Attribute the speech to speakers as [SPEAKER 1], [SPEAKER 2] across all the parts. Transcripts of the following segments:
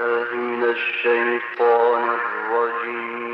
[SPEAKER 1] من الشيطان الرجيم.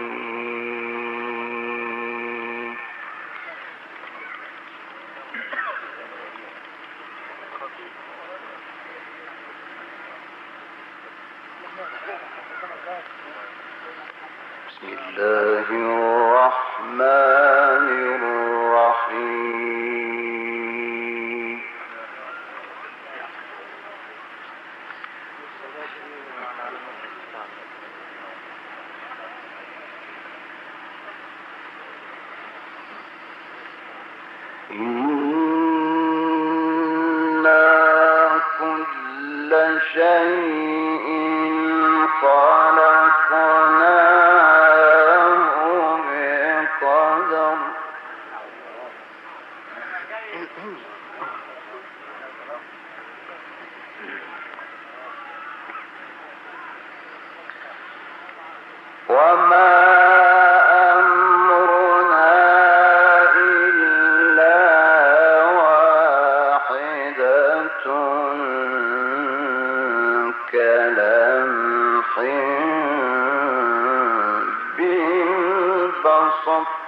[SPEAKER 1] بالبصر ولقد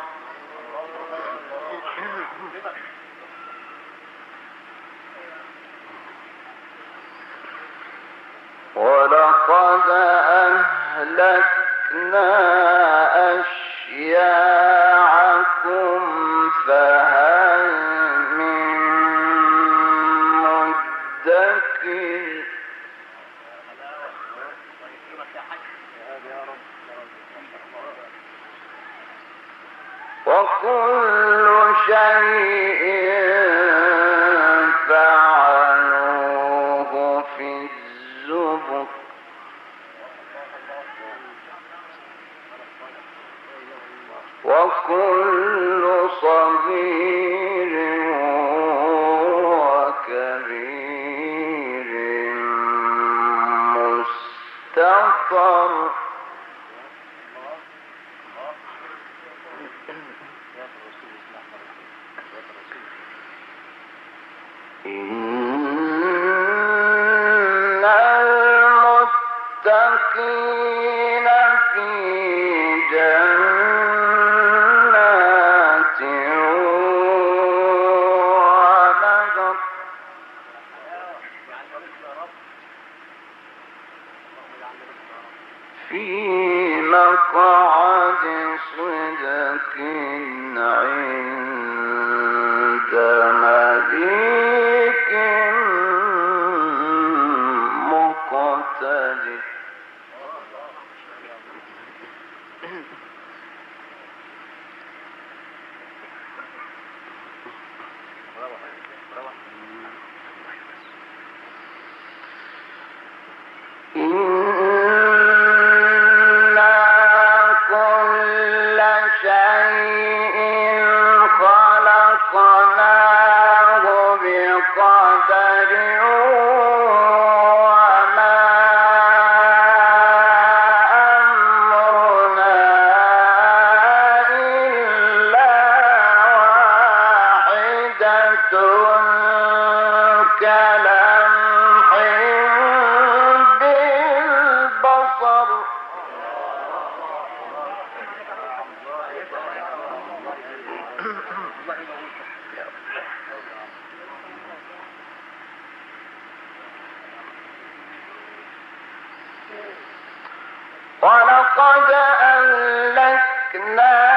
[SPEAKER 1] ولقد أهلكنا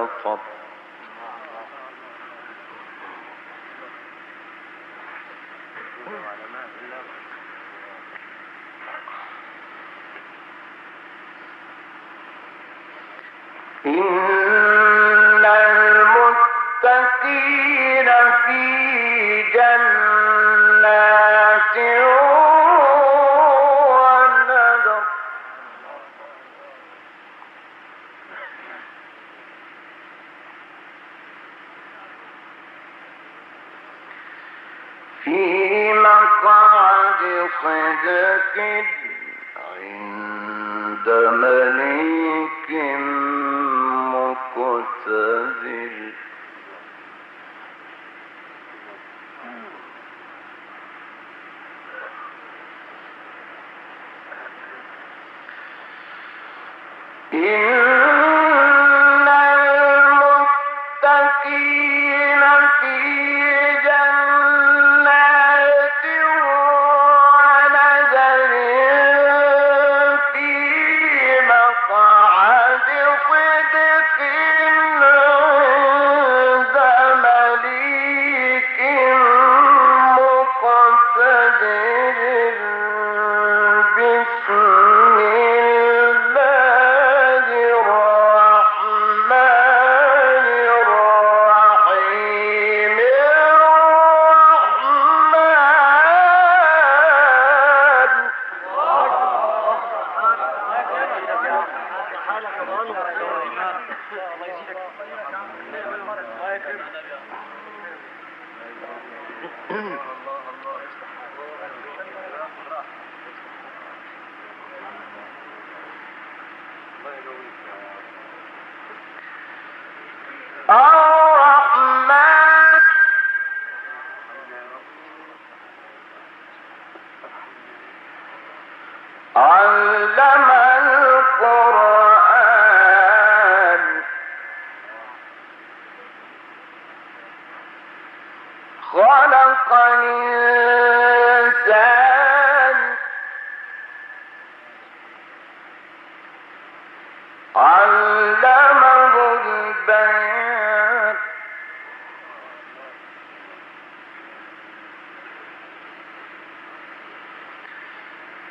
[SPEAKER 1] مستطر إن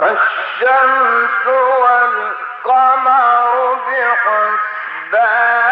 [SPEAKER 1] الشمس والقمر بحسبان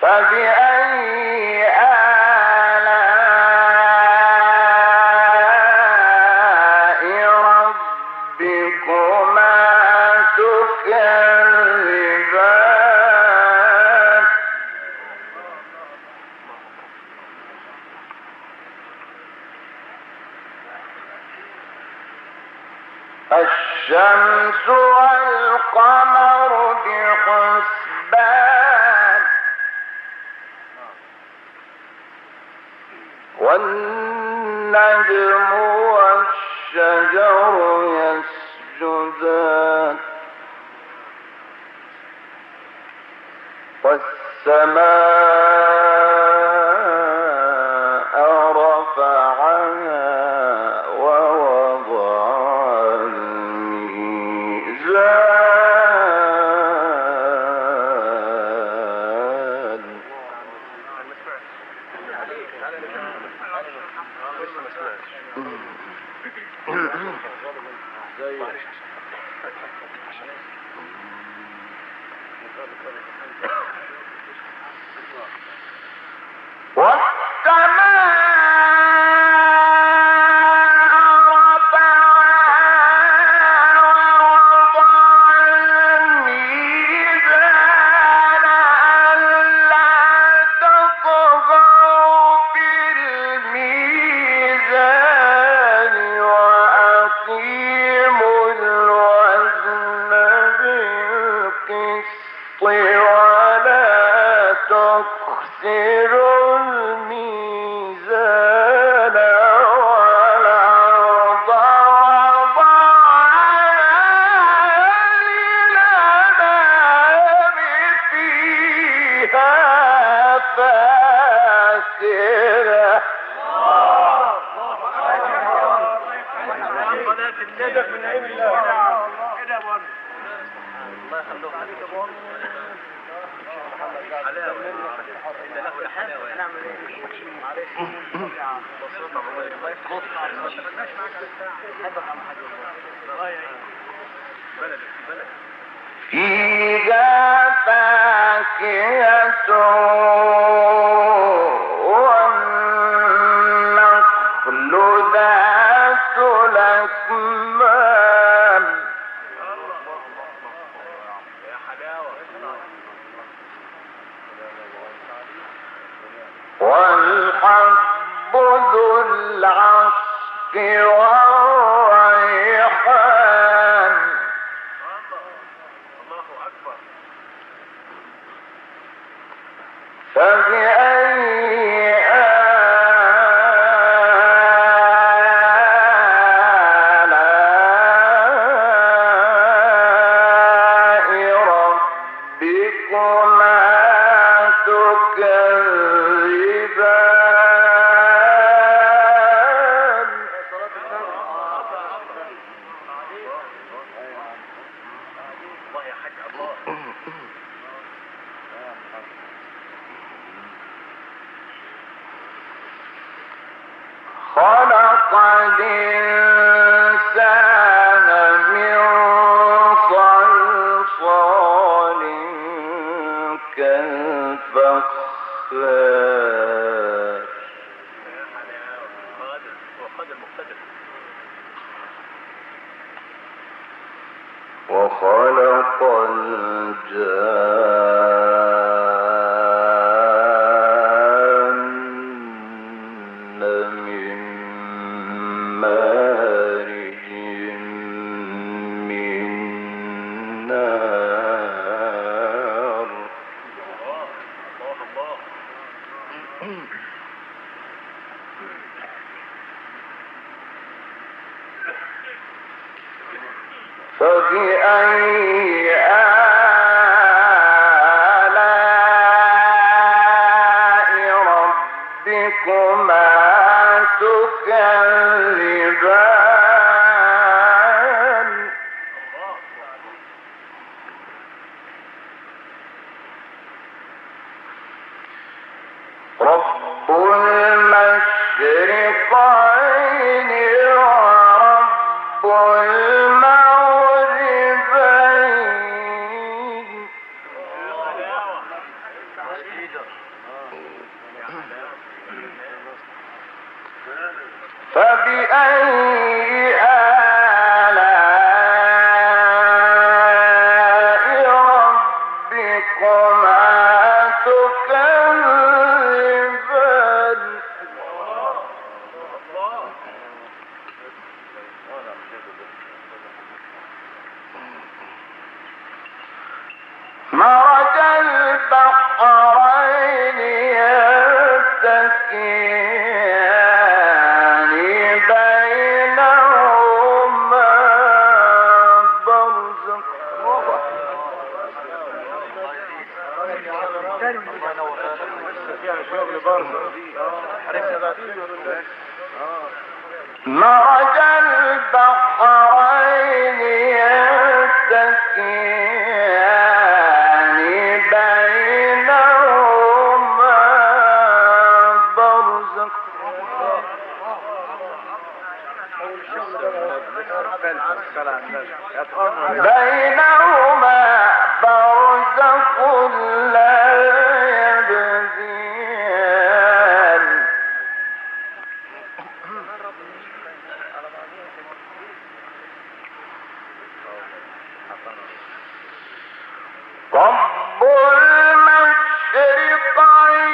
[SPEAKER 1] فبأي وخلق الجان more المشرقين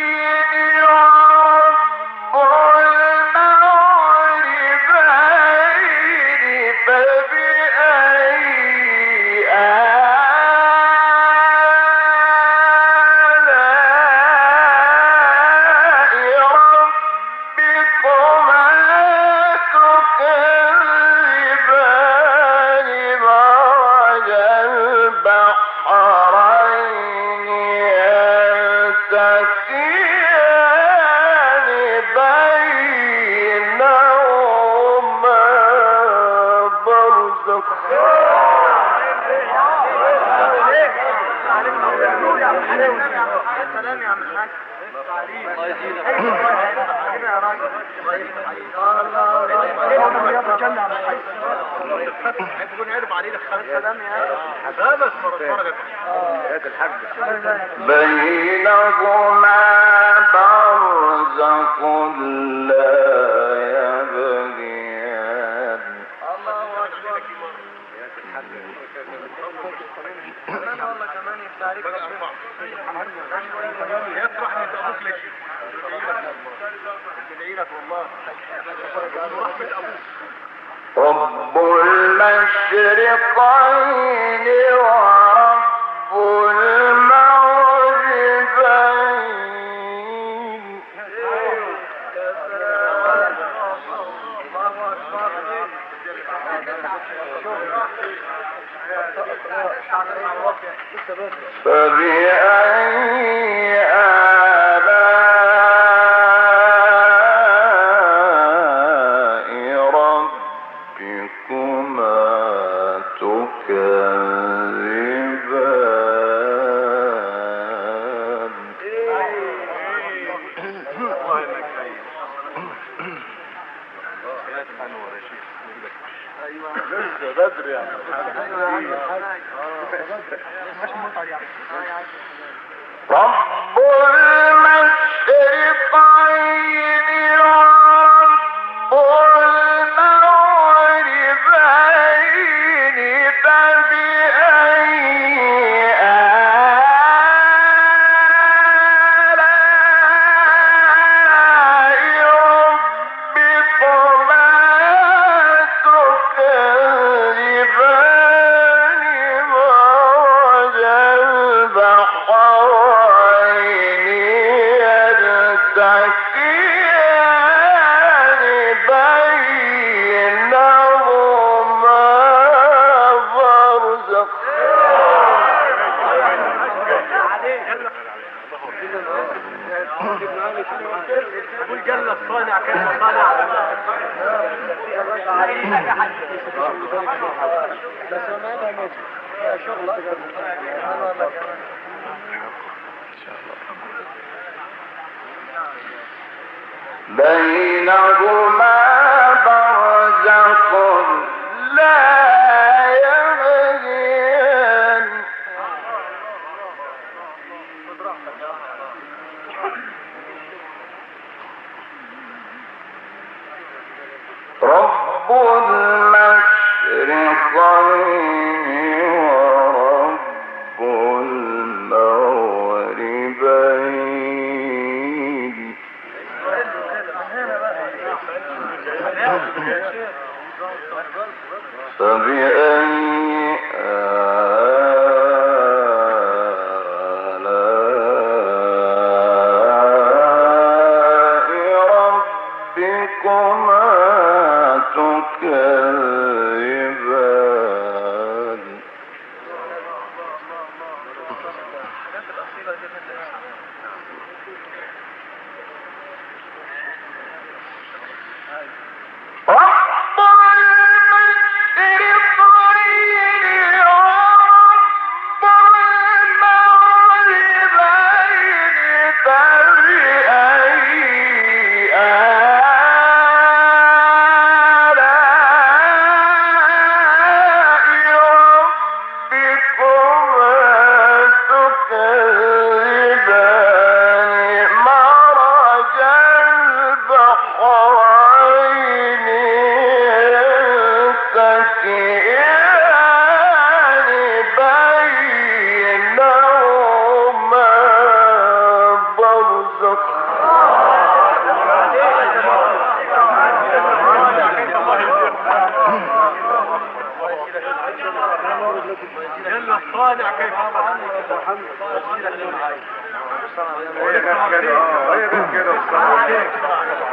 [SPEAKER 1] رب المشرقين ورب المغربين. فبأي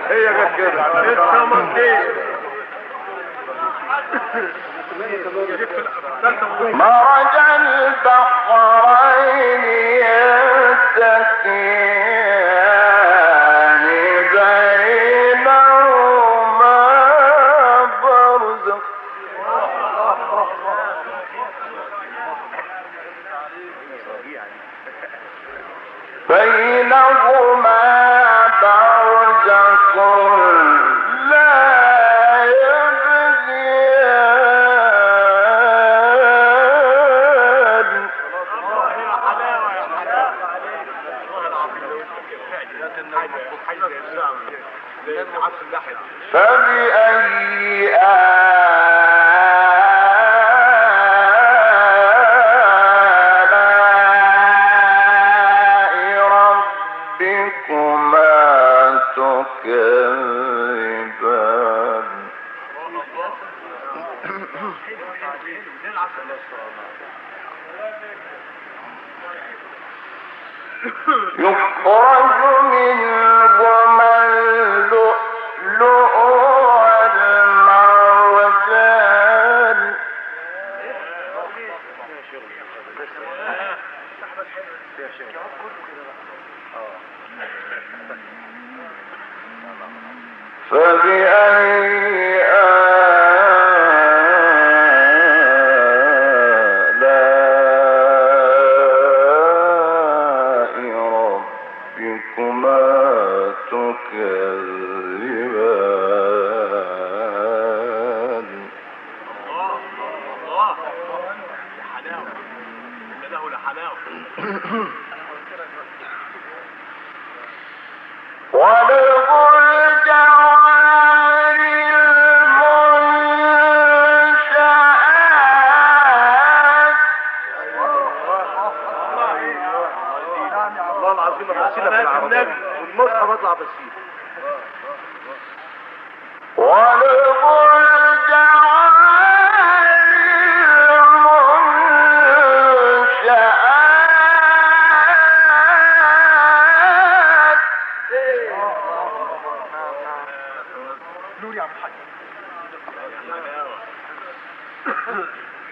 [SPEAKER 2] هي غير كده
[SPEAKER 1] مرج البحرين يلتقيان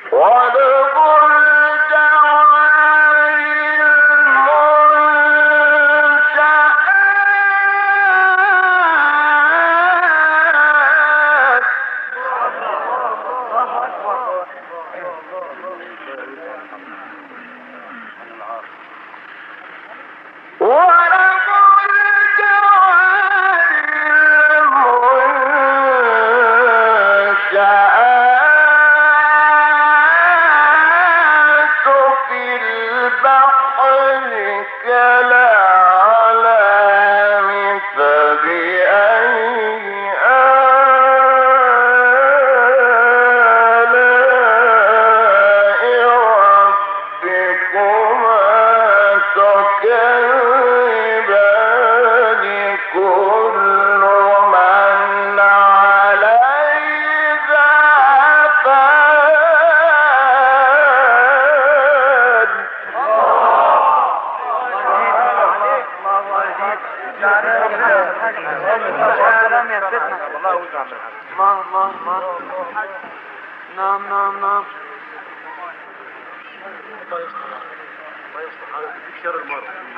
[SPEAKER 3] Father,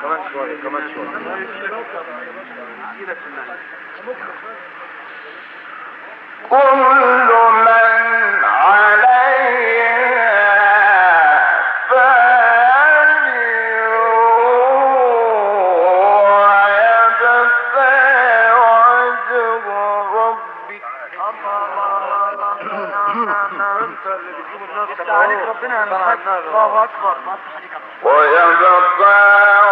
[SPEAKER 2] كمان شوية كمان شوية
[SPEAKER 1] كل من
[SPEAKER 3] عليه ربنا الله اكبر
[SPEAKER 1] ويبقى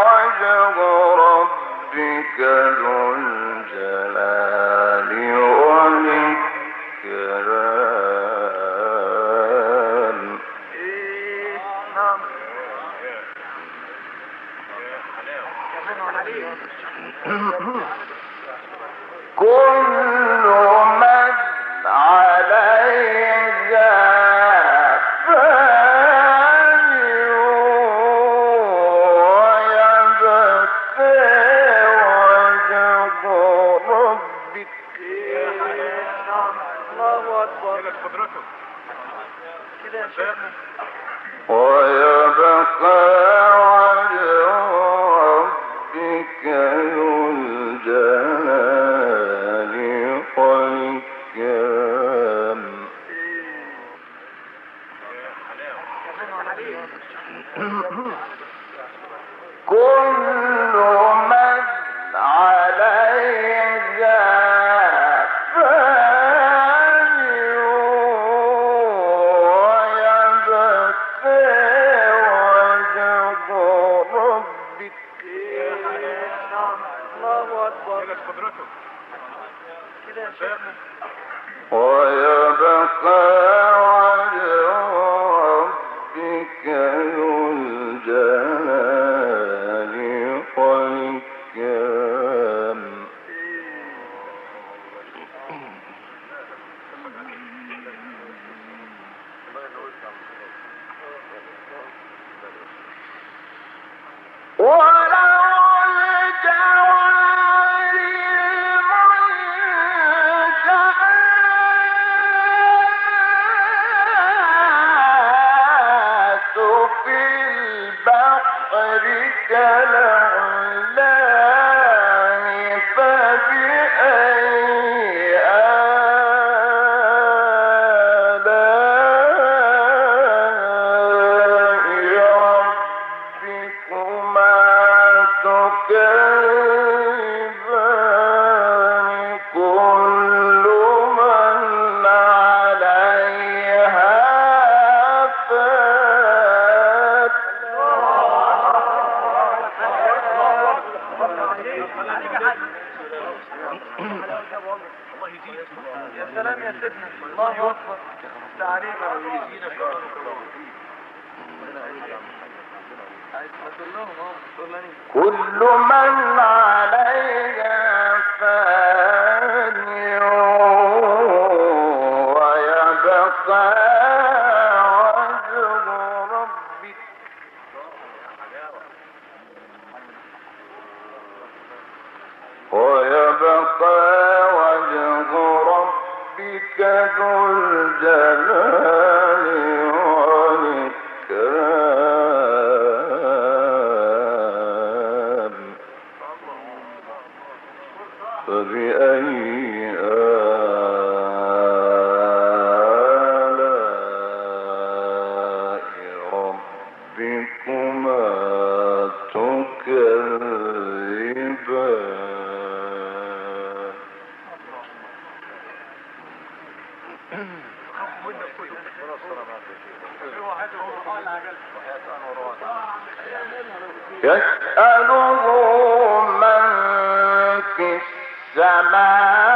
[SPEAKER 1] وجه ربك ذو يسأله من في السماء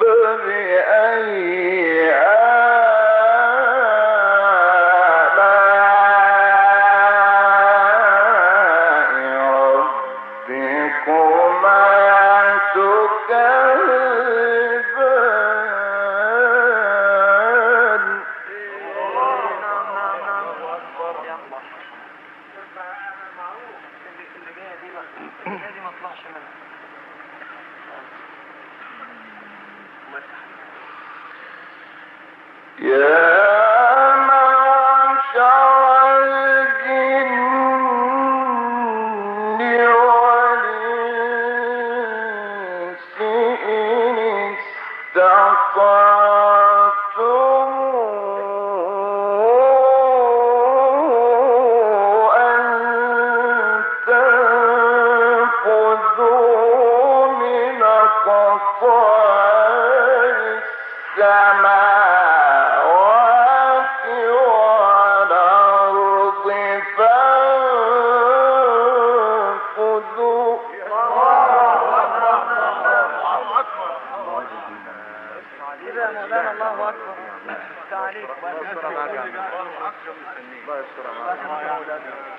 [SPEAKER 1] فبأي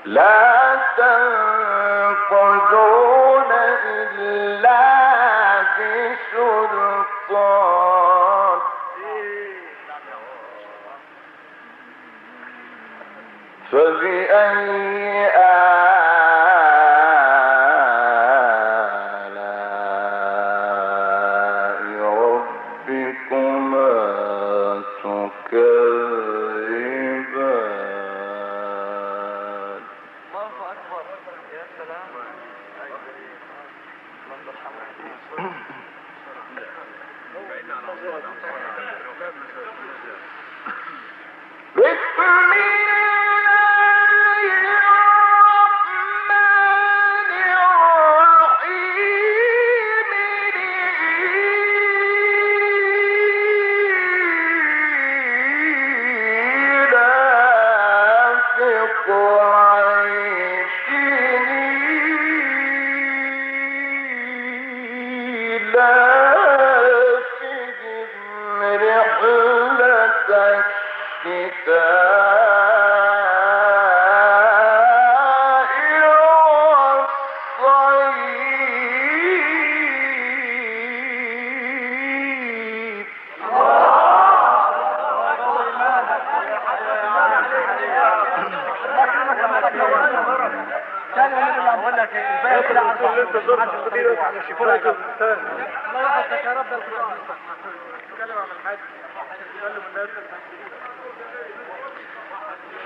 [SPEAKER 1] لا تنقذون إلا بسلطان. فبأي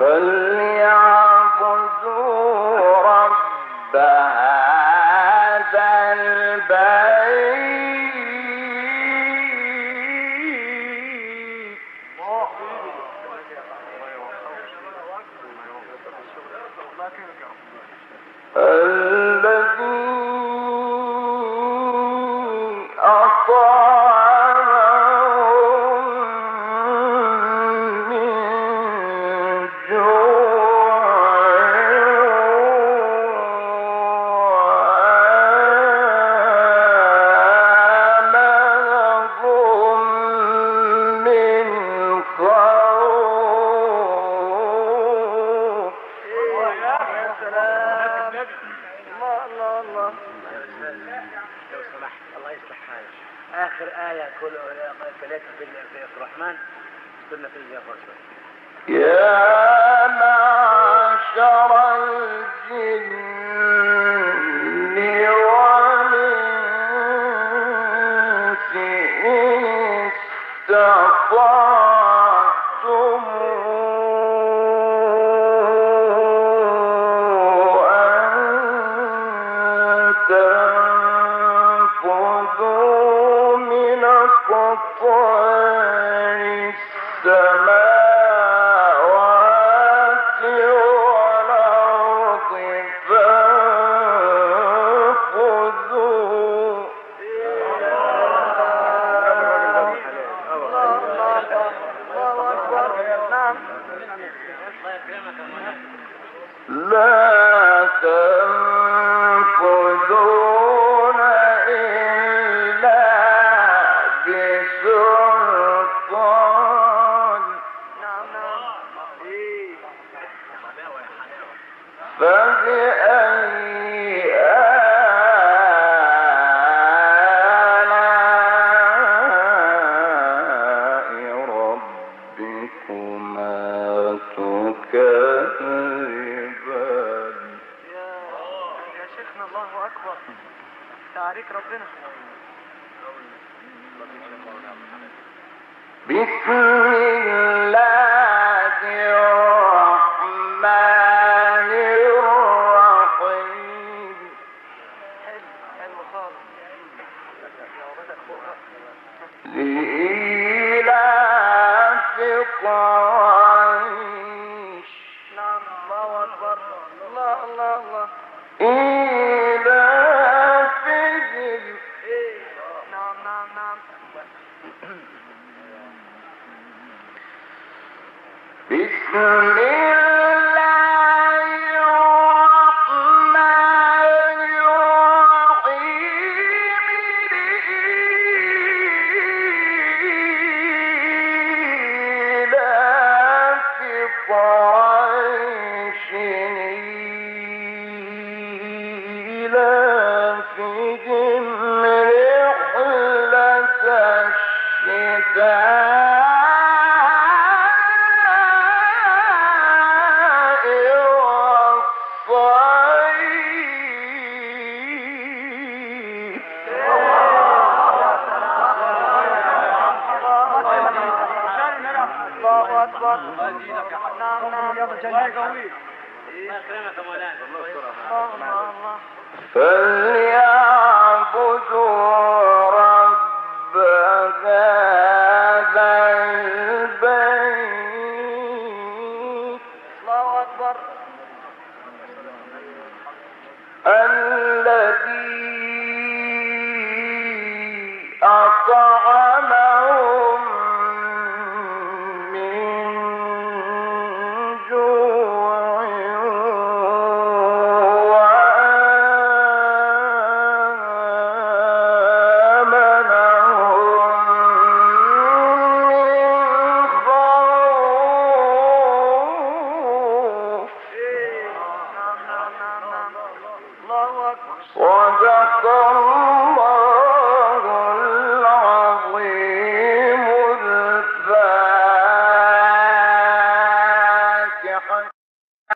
[SPEAKER 1] Further
[SPEAKER 3] الله.
[SPEAKER 4] لو سمحت الله يصلح حالك آخر آية كل في الرحمن كنا في الجفر
[SPEAKER 1] يا معشر الجن